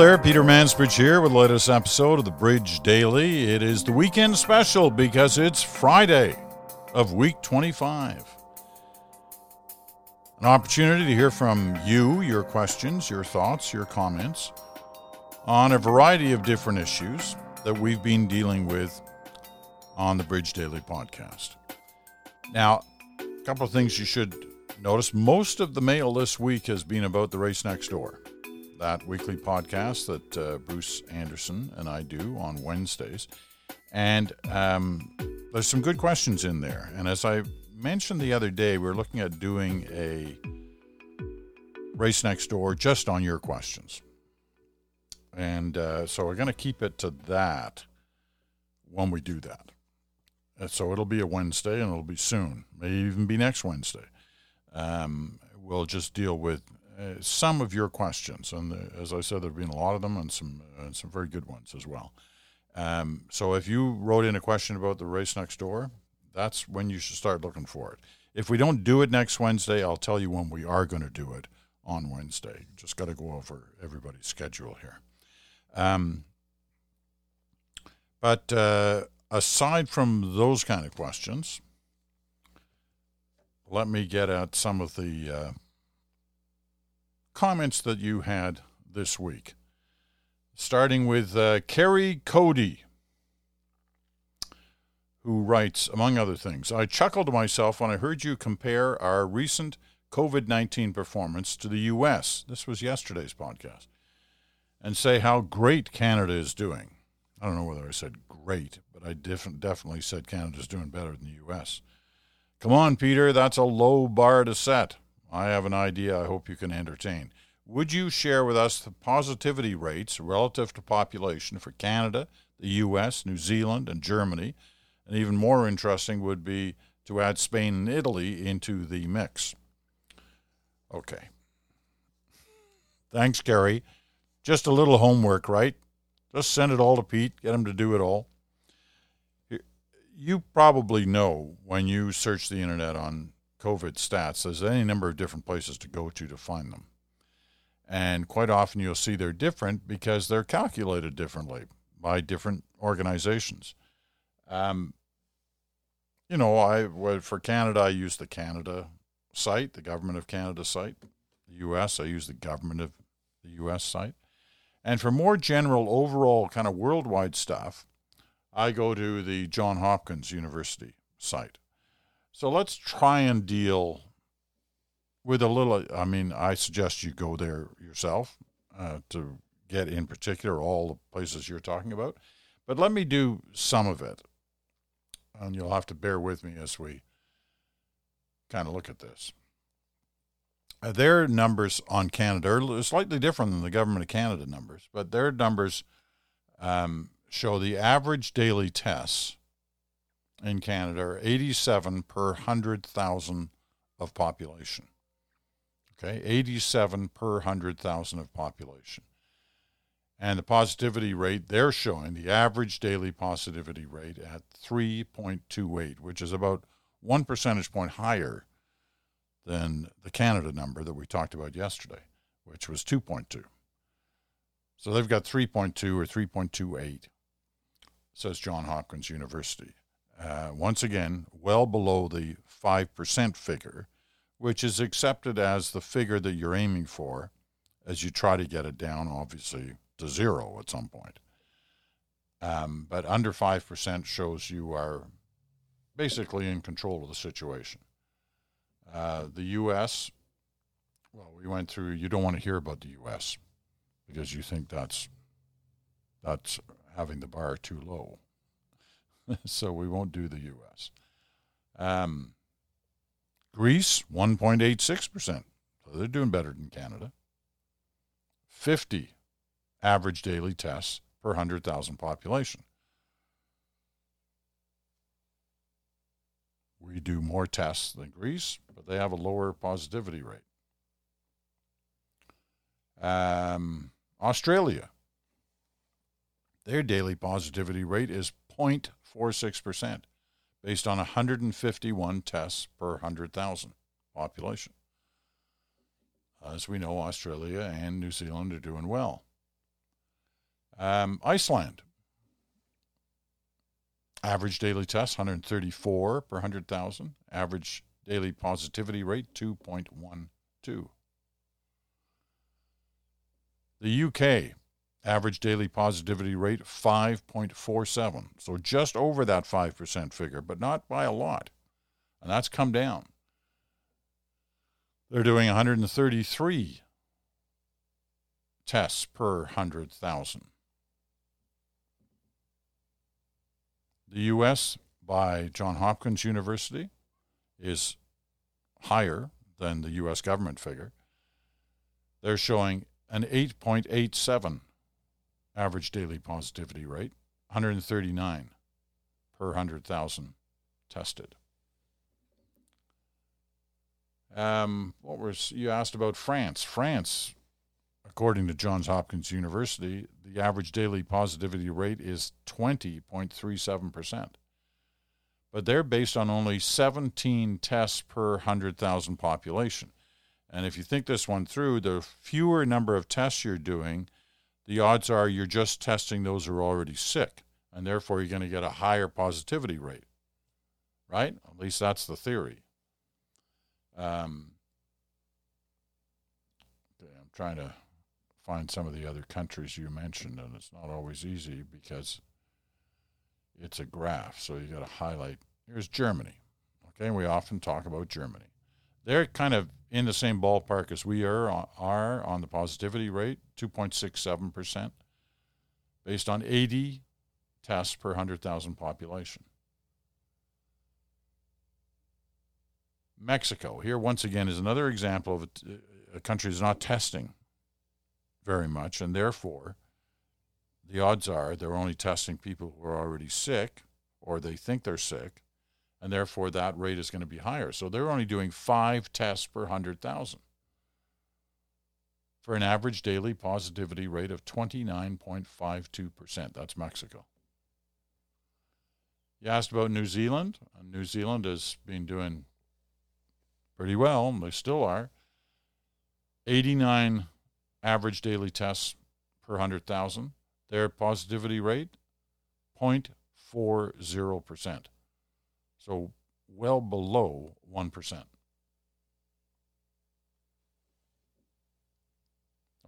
there, Peter Mansbridge here with the latest episode of the Bridge Daily. It is the weekend special because it's Friday of week 25. An opportunity to hear from you, your questions, your thoughts, your comments on a variety of different issues that we've been dealing with on the Bridge Daily podcast. Now, a couple of things you should notice. Most of the mail this week has been about the race next door that weekly podcast that uh, Bruce Anderson and I do on Wednesdays. And um, there's some good questions in there. And as I mentioned the other day, we are looking at doing a race next door just on your questions. And uh, so we're going to keep it to that when we do that. And so it'll be a Wednesday and it'll be soon, may even be next Wednesday. Um, we'll just deal with uh, some of your questions, and the, as I said, there have been a lot of them, and some uh, some very good ones as well. Um, so if you wrote in a question about the race next door, that's when you should start looking for it. If we don't do it next Wednesday, I'll tell you when we are going to do it on Wednesday. Just got to go over everybody's schedule here. Um, but uh, aside from those kind of questions, let me get at some of the uh, comments that you had this week. Starting with uh, Kerry Cody, who writes, among other things, I chuckled to myself when I heard you compare our recent COVID 19 performance to the U.S. This was yesterday's podcast. And say how great Canada is doing. I don't know whether I said great, but I def- definitely said Canada's doing better than the U.S. Come on, Peter, that's a low bar to set. I have an idea I hope you can entertain. Would you share with us the positivity rates relative to population for Canada, the US, New Zealand, and Germany? And even more interesting would be to add Spain and Italy into the mix. Okay. Thanks, Gary. Just a little homework, right? Just send it all to Pete, get him to do it all. You probably know when you search the internet on COVID stats, there's any number of different places to go to to find them. And quite often you'll see they're different because they're calculated differently by different organizations. Um, you know, I for Canada, I use the Canada site, the Government of Canada site. The U.S., I use the Government of the U.S. site. And for more general, overall kind of worldwide stuff, I go to the John Hopkins University site. So let's try and deal with a little. I mean, I suggest you go there yourself uh, to get in particular all the places you're talking about. But let me do some of it. And you'll have to bear with me as we kind of look at this. Uh, their numbers on Canada are slightly different than the Government of Canada numbers, but their numbers um, show the average daily tests in Canada are 87 per 100,000 of population. Okay, 87 per 100,000 of population. And the positivity rate they're showing, the average daily positivity rate at 3.28, which is about one percentage point higher than the Canada number that we talked about yesterday, which was 2.2. So they've got 3.2 or 3.28, says John Hopkins University. Uh, once again, well below the 5% figure, which is accepted as the figure that you're aiming for as you try to get it down, obviously, to zero at some point. Um, but under 5% shows you are basically in control of the situation. Uh, the U.S., well, we went through, you don't want to hear about the U.S. because you think that's, that's having the bar too low. so we won't do the U.S. Um, Greece, 1.86%. So they're doing better than Canada. 50 average daily tests per 100,000 population. We do more tests than Greece, but they have a lower positivity rate. Um, Australia, their daily positivity rate is 0.46% based on 151 tests per 100,000 population. As we know, Australia and New Zealand are doing well. Um, Iceland. Average daily test 134 per 100,000. Average daily positivity rate 2.12. The UK average daily positivity rate 5.47. So just over that 5% figure, but not by a lot. And that's come down. They're doing 133 tests per 100,000. The U.S. by Johns Hopkins University is higher than the U.S. government figure. They're showing an 8.87 average daily positivity rate, 139 per 100,000 tested. Um, what was you asked about France? France, according to Johns Hopkins University, the average daily positivity rate is 20.37%. But they're based on only 17 tests per 100,000 population. And if you think this one through, the fewer number of tests you're doing, the odds are you're just testing those who are already sick. And therefore, you're going to get a higher positivity rate. Right? At least that's the theory. Um, okay, I'm trying to find some of the other countries you mentioned, and it's not always easy because it's a graph. So you got to highlight. Here's Germany. Okay, we often talk about Germany. They're kind of in the same ballpark as we are on, are on the positivity rate, 2.67%, based on 80 tests per 100,000 population. Mexico, here once again, is another example of a, a country that's not testing very much, and therefore the odds are they're only testing people who are already sick or they think they're sick, and therefore that rate is going to be higher. So they're only doing five tests per 100,000 for an average daily positivity rate of 29.52%. That's Mexico. You asked about New Zealand. New Zealand has been doing pretty well, and they still are. 89 average daily tests per 100,000. Their positivity rate, 0.40%. So well below 1%.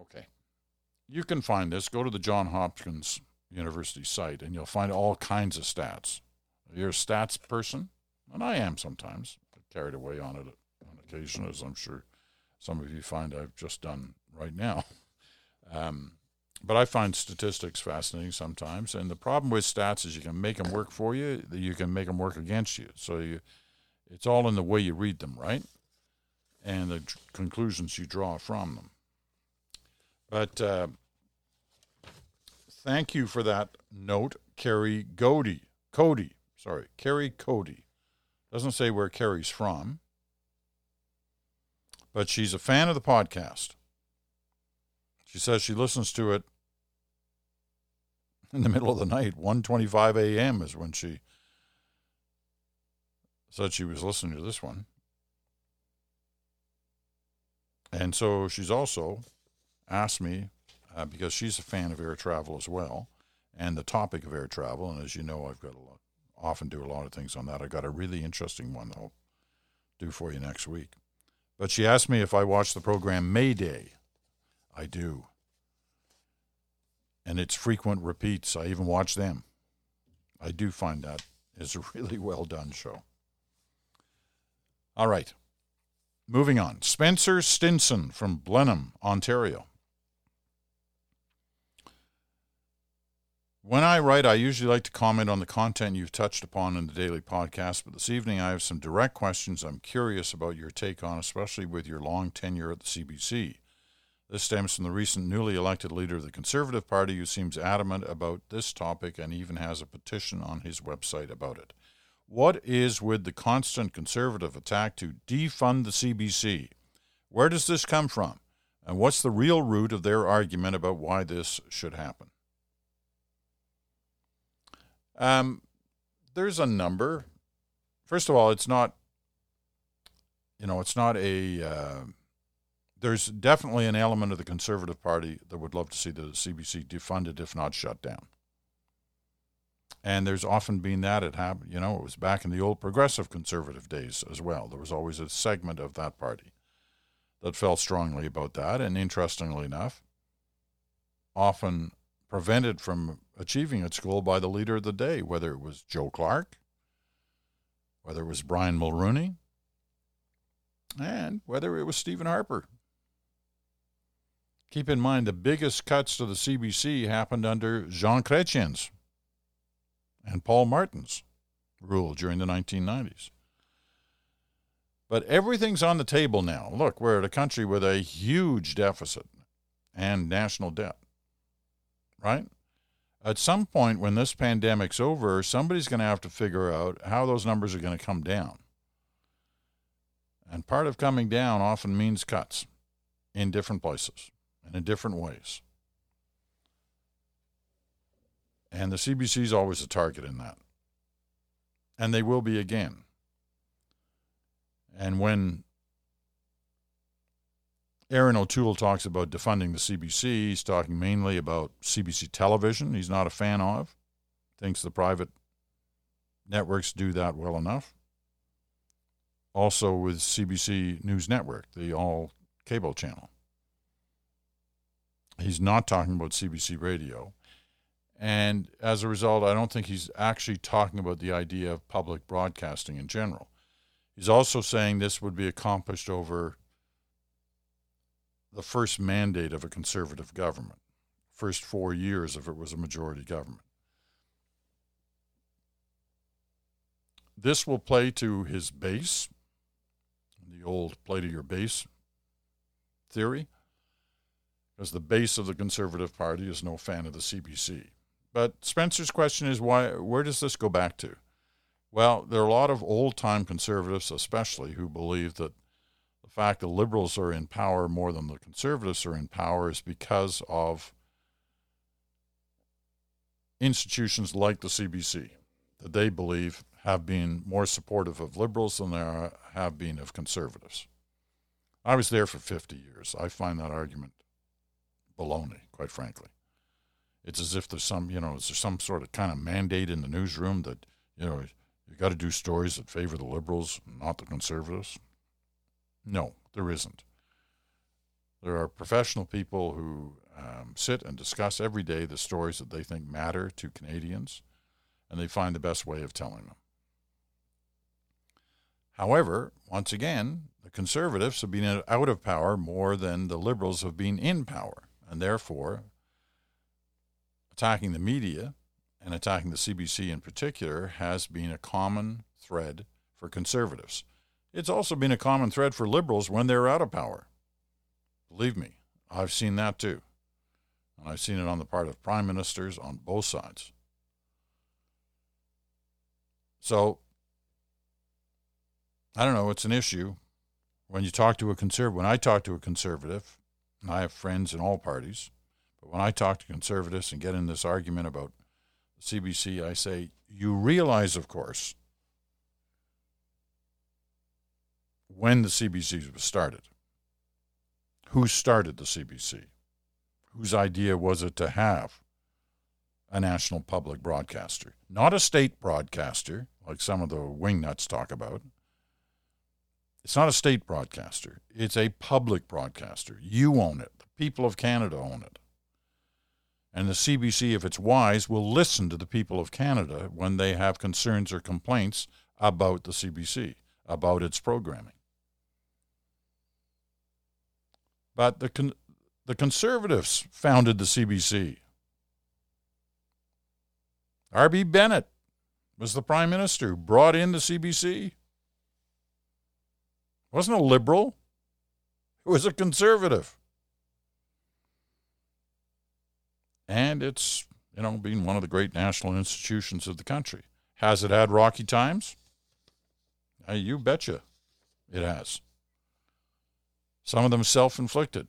Okay. You can find this. Go to the John Hopkins University site and you'll find all kinds of stats. You're a stats person, and I am sometimes carried away on it on occasion, as I'm sure some of you find I've just done right now. Um, but I find statistics fascinating sometimes. And the problem with stats is you can make them work for you, you can make them work against you. So you, it's all in the way you read them, right? And the tr- conclusions you draw from them. But uh, thank you for that note, Carrie Cody. Cody, sorry, Carrie Cody. Doesn't say where Carrie's from, but she's a fan of the podcast. She says she listens to it in the middle of the night. 1.25 a.m. is when she said she was listening to this one. And so she's also asked me, uh, because she's a fan of air travel as well, and the topic of air travel. And as you know, I've got a lot, often do a lot of things on that. I got a really interesting one that I'll do for you next week. But she asked me if I watch the program Mayday. I do. And it's frequent repeats. I even watch them. I do find that is a really well done show. All right. Moving on. Spencer Stinson from Blenheim, Ontario. When I write, I usually like to comment on the content you've touched upon in the daily podcast, but this evening I have some direct questions I'm curious about your take on, especially with your long tenure at the CBC. This stems from the recent newly elected leader of the Conservative Party, who seems adamant about this topic and even has a petition on his website about it. What is with the constant Conservative attack to defund the CBC? Where does this come from? And what's the real root of their argument about why this should happen? Um, there's a number. First of all, it's not, you know, it's not a uh, there's definitely an element of the Conservative Party that would love to see the CBC defunded, if not shut down. And there's often been that it happened, you know, it was back in the old progressive conservative days as well. There was always a segment of that party that felt strongly about that. And interestingly enough, often prevented from achieving its goal by the leader of the day, whether it was Joe Clark, whether it was Brian Mulroney, and whether it was Stephen Harper. Keep in mind the biggest cuts to the CBC happened under Jean Chrétien's and Paul Martin's rule during the 1990s. But everything's on the table now. Look, we're at a country with a huge deficit and national debt, right? At some point when this pandemic's over, somebody's going to have to figure out how those numbers are going to come down. And part of coming down often means cuts in different places and in different ways. And the CBC is always a target in that. And they will be again. And when Erin O'Toole talks about defunding the CBC, he's talking mainly about CBC television, he's not a fan of, thinks the private networks do that well enough. Also with CBC News Network, the all cable channel. He's not talking about CBC radio. And as a result, I don't think he's actually talking about the idea of public broadcasting in general. He's also saying this would be accomplished over the first mandate of a conservative government, first four years if it was a majority government. This will play to his base, the old play to your base theory, because the base of the Conservative Party is no fan of the CBC. But Spencer's question is why? Where does this go back to? Well, there are a lot of old time conservatives, especially, who believe that the fact that liberals are in power more than the conservatives are in power is because of institutions like the CBC that they believe have been more supportive of liberals than they have been of conservatives. I was there for 50 years. I find that argument baloney, quite frankly. It's as if there's some, you know, is there some sort of kind of mandate in the newsroom that, you know, you got to do stories that favor the liberals, not the conservatives? No, there isn't. There are professional people who um, sit and discuss every day the stories that they think matter to Canadians, and they find the best way of telling them. However, once again, the conservatives have been out of power more than the liberals have been in power, and therefore attacking the media and attacking the CBC in particular has been a common thread for conservatives. It's also been a common thread for liberals when they're out of power. Believe me, I've seen that too. And I've seen it on the part of prime ministers on both sides. So, I don't know, it's an issue. When you talk to a conservative, when I talk to a conservative, and I have friends in all parties, but when I talk to conservatives and get in this argument about the CBC, I say, you realize, of course, when the CBC was started. Who started the CBC? Whose idea was it to have a national public broadcaster? Not a state broadcaster, like some of the wingnuts talk about. It's not a state broadcaster, it's a public broadcaster. You own it, the people of Canada own it. And the CBC, if it's wise, will listen to the people of Canada when they have concerns or complaints about the CBC, about its programming. But the, con- the conservatives founded the CBC. R.B. Bennett was the prime minister who brought in the CBC. Wasn't a liberal, it was a conservative. and it's you know being one of the great national institutions of the country. Has it had rocky times? You betcha, it has. Some of them self-inflicted.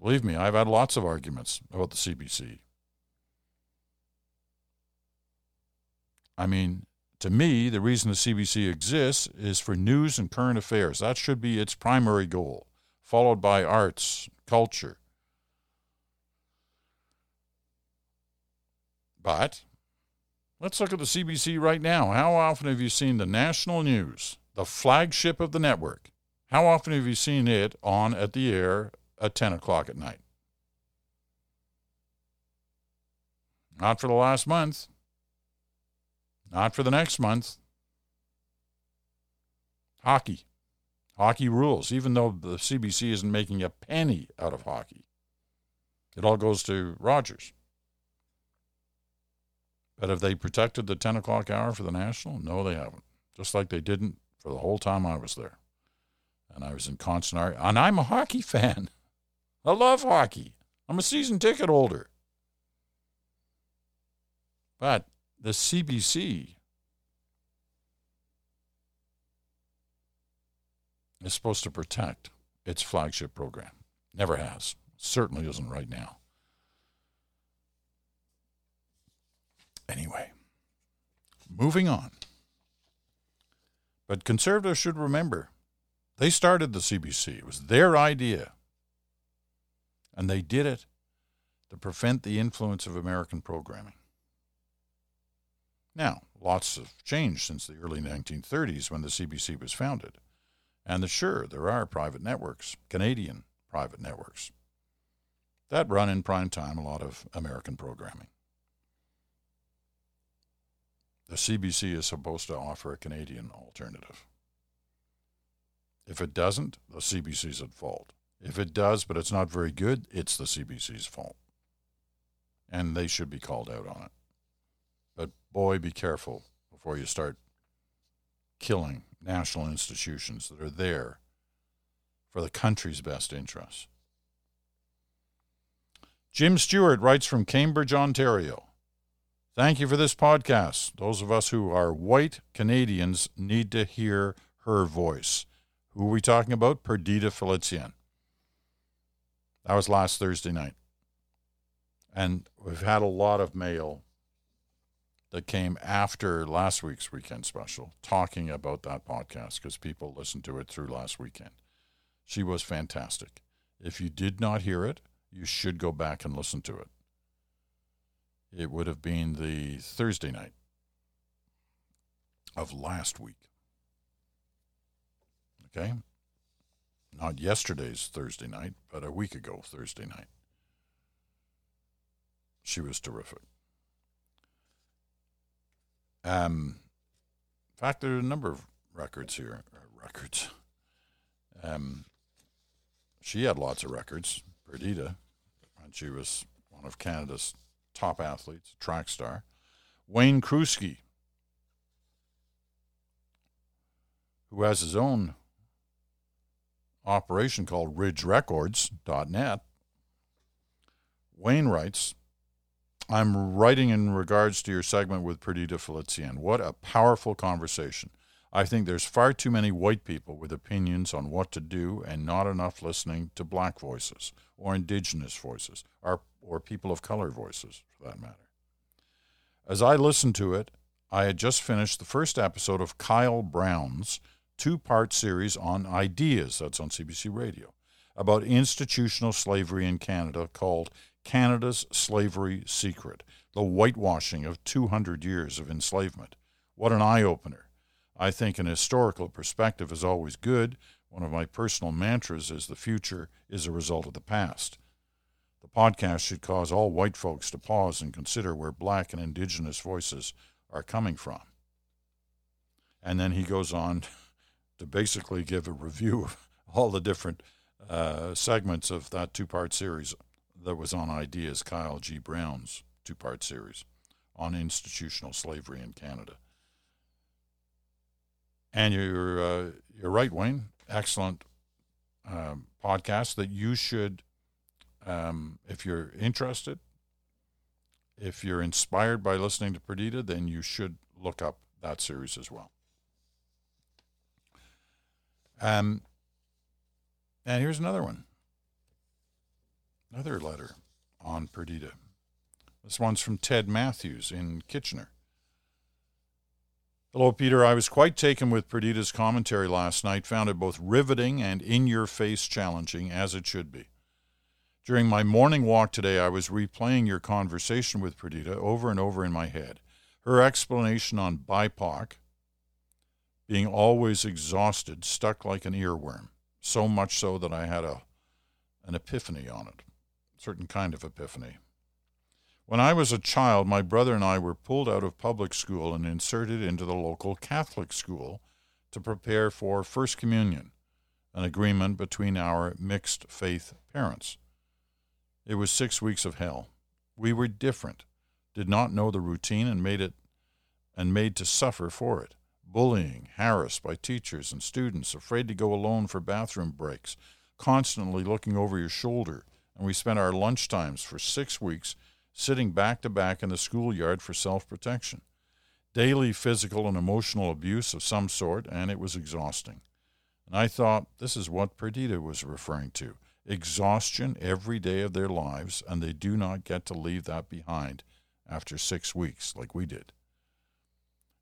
Believe me, I've had lots of arguments about the CBC. I mean, to me, the reason the CBC exists is for news and current affairs. That should be its primary goal followed by arts, culture. But let's look at the CBC right now. How often have you seen the national news, the flagship of the network? How often have you seen it on at the air at 10 o'clock at night? Not for the last month. Not for the next month. Hockey. Hockey rules, even though the CBC isn't making a penny out of hockey. It all goes to Rogers. But have they protected the 10 o'clock hour for the National? No, they haven't. Just like they didn't for the whole time I was there. And I was in constant And I'm a hockey fan. I love hockey. I'm a season ticket holder. But the CBC is supposed to protect its flagship program. Never has. Certainly isn't right now. Anyway, moving on. But conservatives should remember they started the CBC. It was their idea. And they did it to prevent the influence of American programming. Now, lots have changed since the early 1930s when the CBC was founded. And sure, there are private networks, Canadian private networks, that run in prime time a lot of American programming. The CBC is supposed to offer a Canadian alternative. If it doesn't, the CBC's at fault. If it does, but it's not very good, it's the CBC's fault. And they should be called out on it. Boy, be careful before you start killing national institutions that are there for the country's best interests. Jim Stewart writes from Cambridge, Ontario. Thank you for this podcast. Those of us who are white Canadians need to hear her voice. Who are we talking about? Perdita Felicien. That was last Thursday night. And we've had a lot of mail that came after last week's weekend special talking about that podcast because people listened to it through last weekend. She was fantastic. If you did not hear it, you should go back and listen to it. It would have been the Thursday night of last week. Okay? Not yesterday's Thursday night, but a week ago Thursday night. She was terrific. Um, in fact, there are a number of records here. Records. Um, she had lots of records, Perdita, and she was one of Canada's top athletes, track star. Wayne Krusky, who has his own operation called RidgeRecords.net. Wayne writes, I'm writing in regards to your segment with Perdita Felicien. What a powerful conversation. I think there's far too many white people with opinions on what to do and not enough listening to black voices or indigenous voices or, or people of color voices, for that matter. As I listened to it, I had just finished the first episode of Kyle Brown's two part series on ideas, that's on CBC Radio, about institutional slavery in Canada called Canada's Slavery Secret, the whitewashing of 200 years of enslavement. What an eye opener. I think an historical perspective is always good. One of my personal mantras is the future is a result of the past. The podcast should cause all white folks to pause and consider where black and indigenous voices are coming from. And then he goes on to basically give a review of all the different uh, segments of that two part series that was on Ideas, Kyle G. Brown's two part series on institutional slavery in Canada. And you're, uh, you're right, Wayne. Excellent um, podcast that you should, um, if you're interested, if you're inspired by listening to Perdita, then you should look up that series as well. Um, and here's another one. Another letter on Perdita. This one's from Ted Matthews in Kitchener. Hello, Peter. I was quite taken with Perdita's commentary last night, found it both riveting and in your face challenging, as it should be. During my morning walk today, I was replaying your conversation with Perdita over and over in my head. Her explanation on BIPOC being always exhausted stuck like an earworm, so much so that I had a, an epiphany on it, certain kind of epiphany. When I was a child, my brother and I were pulled out of public school and inserted into the local Catholic school to prepare for First Communion, an agreement between our mixed faith parents. It was six weeks of hell. We were different, did not know the routine, and made it and made to suffer for it. Bullying, harassed by teachers and students, afraid to go alone for bathroom breaks, constantly looking over your shoulder, and we spent our lunch times for six weeks sitting back to back in the schoolyard for self protection. Daily physical and emotional abuse of some sort, and it was exhausting. And I thought this is what Perdita was referring to exhaustion every day of their lives, and they do not get to leave that behind after six weeks like we did.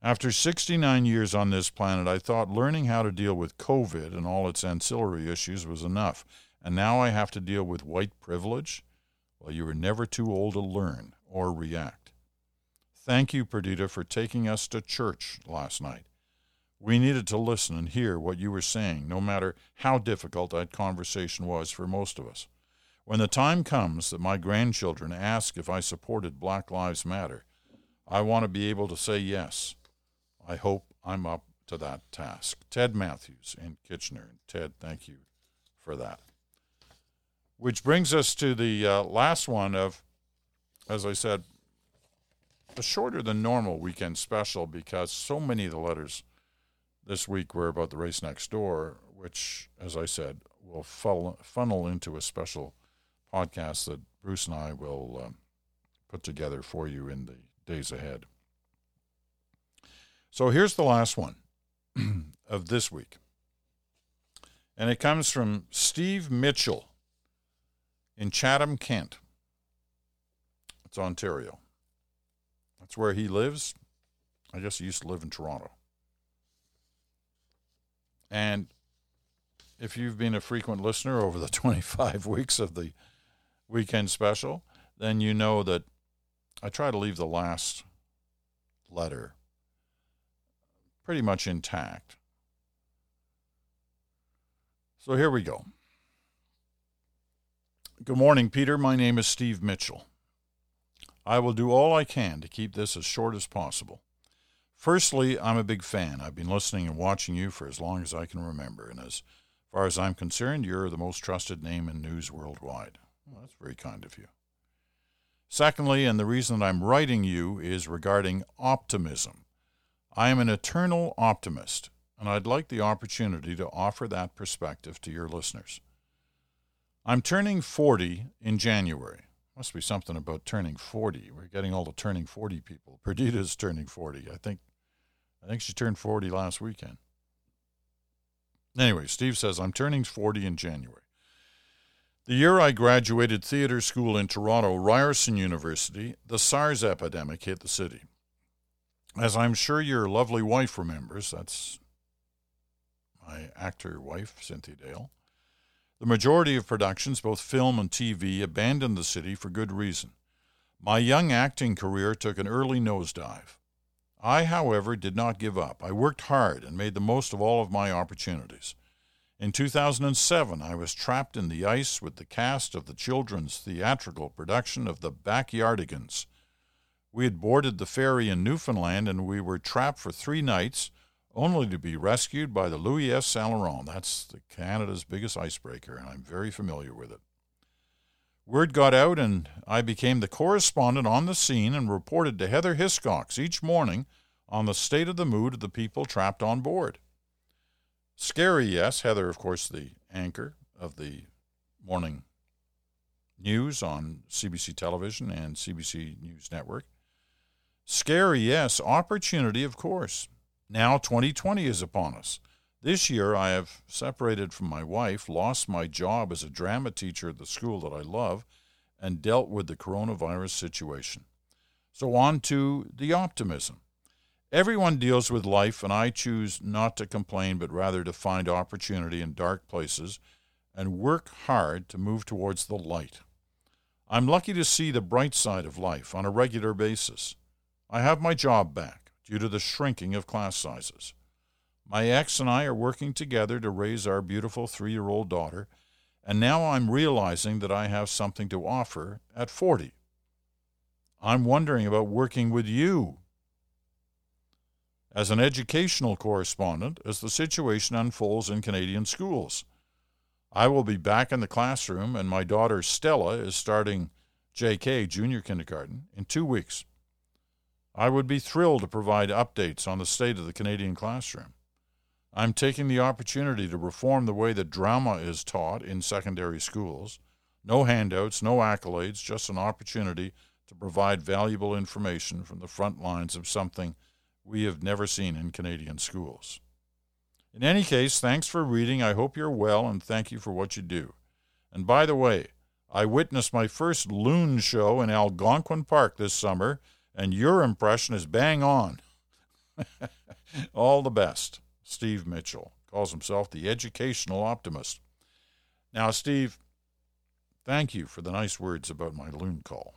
After 69 years on this planet, I thought learning how to deal with COVID and all its ancillary issues was enough. And now I have to deal with white privilege well, you were never too old to learn or react. Thank you, Perdita, for taking us to church last night. We needed to listen and hear what you were saying, no matter how difficult that conversation was for most of us. When the time comes that my grandchildren ask if I supported Black Lives Matter, I want to be able to say yes. I hope I'm up to that task. Ted Matthews in Kitchener. Ted, thank you for that. Which brings us to the uh, last one of, as I said, a shorter than normal weekend special because so many of the letters this week were about the race next door, which, as I said, will funnel into a special podcast that Bruce and I will um, put together for you in the days ahead. So here's the last one of this week. And it comes from Steve Mitchell in Chatham, Kent. It's Ontario. That's where he lives. I guess he used to live in Toronto. And if you've been a frequent listener over the 25 weeks of the weekend special, then you know that I try to leave the last letter pretty much intact. So here we go. Good morning, Peter. My name is Steve Mitchell. I will do all I can to keep this as short as possible. Firstly, I'm a big fan. I've been listening and watching you for as long as I can remember, and as far as I'm concerned, you're the most trusted name in news worldwide. Well, that's very kind of you. Secondly, and the reason that I'm writing you is regarding optimism. I am an eternal optimist, and I'd like the opportunity to offer that perspective to your listeners. I'm turning 40 in January. Must be something about turning 40. We're getting all the turning 40 people. Perdita's turning 40. I think I think she turned 40 last weekend. Anyway, Steve says I'm turning 40 in January. The year I graduated theater school in Toronto, Ryerson University, the SARS epidemic hit the city. As I'm sure your lovely wife remembers, that's my actor wife, Cynthia Dale. The majority of productions, both film and TV, abandoned the city for good reason. My young acting career took an early nosedive. I, however, did not give up. I worked hard and made the most of all of my opportunities. In 2007, I was trapped in the ice with the cast of the children's theatrical production of The Backyardigans. We had boarded the ferry in Newfoundland and we were trapped for three nights only to be rescued by the Louis S. Saint. That's the Canada's biggest icebreaker, and I'm very familiar with it. Word got out, and I became the correspondent on the scene and reported to Heather Hiscox each morning on the state of the mood of the people trapped on board. Scary, yes. Heather, of course, the anchor of the morning news on CBC television and CBC News Network. Scary, yes. Opportunity, of course. Now 2020 is upon us. This year, I have separated from my wife, lost my job as a drama teacher at the school that I love, and dealt with the coronavirus situation. So, on to the optimism. Everyone deals with life, and I choose not to complain, but rather to find opportunity in dark places and work hard to move towards the light. I'm lucky to see the bright side of life on a regular basis. I have my job back due to the shrinking of class sizes. My ex and I are working together to raise our beautiful three year old daughter, and now I'm realizing that I have something to offer at 40. I'm wondering about working with you as an educational correspondent as the situation unfolds in Canadian schools. I will be back in the classroom, and my daughter Stella is starting JK, junior kindergarten, in two weeks. I would be thrilled to provide updates on the state of the Canadian classroom. I'm taking the opportunity to reform the way that drama is taught in secondary schools. No handouts, no accolades, just an opportunity to provide valuable information from the front lines of something we have never seen in Canadian schools. In any case, thanks for reading. I hope you're well and thank you for what you do. And by the way, I witnessed my first loon show in Algonquin Park this summer, and your impression is bang on. All the best. Steve Mitchell calls himself the educational optimist. Now, Steve, thank you for the nice words about my loon call.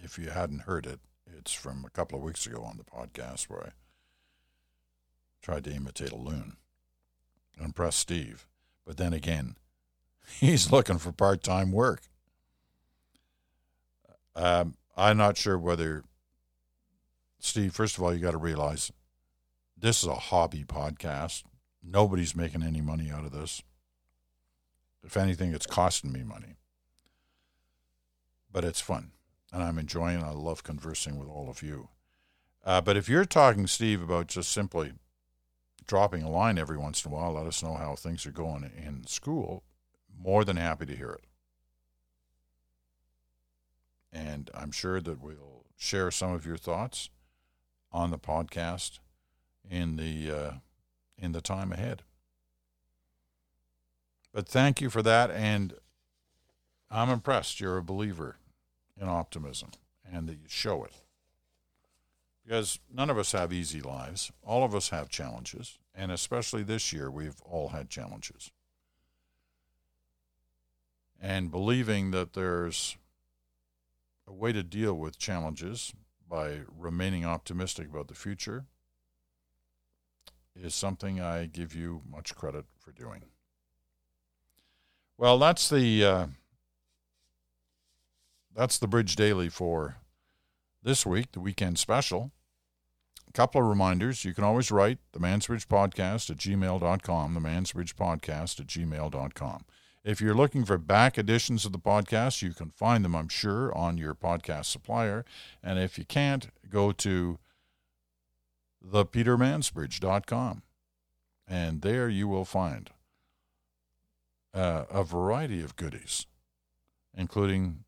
If you hadn't heard it, it's from a couple of weeks ago on the podcast where I tried to imitate a loon and impress Steve. But then again, he's looking for part time work. Um, I'm not sure whether, Steve, first of all, you got to realize this is a hobby podcast. Nobody's making any money out of this. If anything, it's costing me money. But it's fun and I'm enjoying. I love conversing with all of you. Uh, but if you're talking, Steve, about just simply dropping a line every once in a while, let us know how things are going in school. More than happy to hear it. And I'm sure that we'll share some of your thoughts on the podcast in the uh, in the time ahead. But thank you for that, and I'm impressed. You're a believer in optimism and that you show it. Because none of us have easy lives. All of us have challenges. And especially this year, we've all had challenges. And believing that there's a way to deal with challenges by remaining optimistic about the future is something I give you much credit for doing. Well, that's the. Uh, that's the Bridge Daily for this week, the weekend special. A couple of reminders. You can always write the Mansbridge Podcast at gmail.com, the Mansbridge Podcast at gmail.com. If you're looking for back editions of the podcast, you can find them, I'm sure, on your podcast supplier. And if you can't, go to thepetermansbridge.com. And there you will find uh, a variety of goodies, including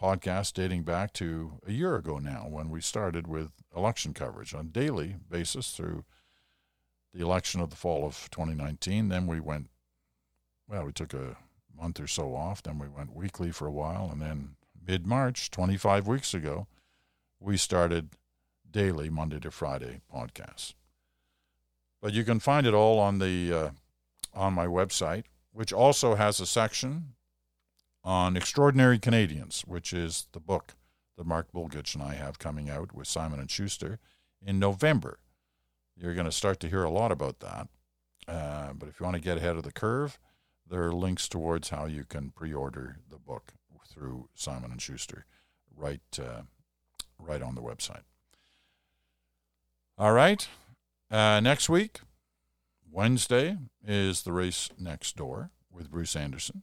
podcasts dating back to a year ago now when we started with election coverage on daily basis through the election of the fall of 2019. Then we went, well, we took a month or so off. Then we went weekly for a while. And then mid March, 25 weeks ago, we started daily Monday to Friday podcasts. But you can find it all on the uh, on my website, which also has a section on Extraordinary Canadians, which is the book that Mark Bulgutch and I have coming out with Simon and Schuster in November. You're going to start to hear a lot about that. Uh, but if you want to get ahead of the curve, there are links towards how you can pre-order the book through Simon and Schuster, right, uh, right on the website. All right. Uh, next week, Wednesday, is the race next door with Bruce Anderson.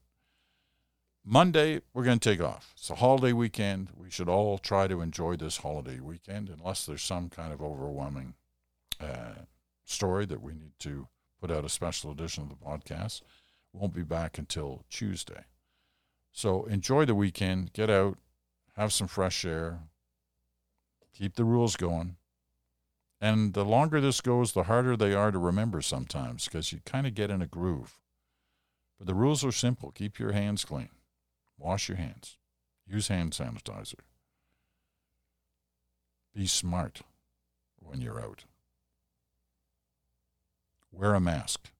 Monday, we're going to take off. It's a holiday weekend. We should all try to enjoy this holiday weekend, unless there's some kind of overwhelming uh, story that we need to put out a special edition of the podcast. Won't be back until Tuesday. So enjoy the weekend. Get out, have some fresh air, keep the rules going. And the longer this goes, the harder they are to remember sometimes because you kind of get in a groove. But the rules are simple keep your hands clean. Wash your hands. Use hand sanitizer. Be smart when you're out. Wear a mask.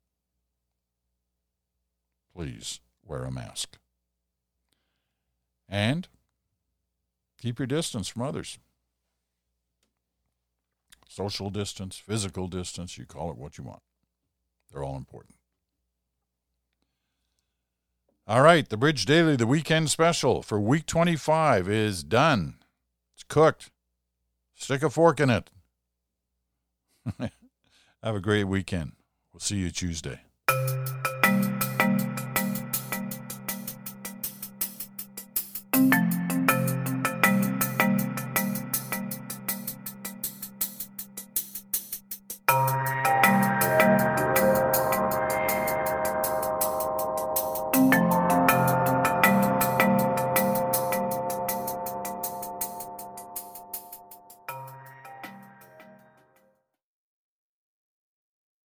Please wear a mask. And keep your distance from others. Social distance, physical distance, you call it what you want. They're all important. All right, the Bridge Daily, the weekend special for week 25 is done. It's cooked. Stick a fork in it. Have a great weekend. We'll see you Tuesday.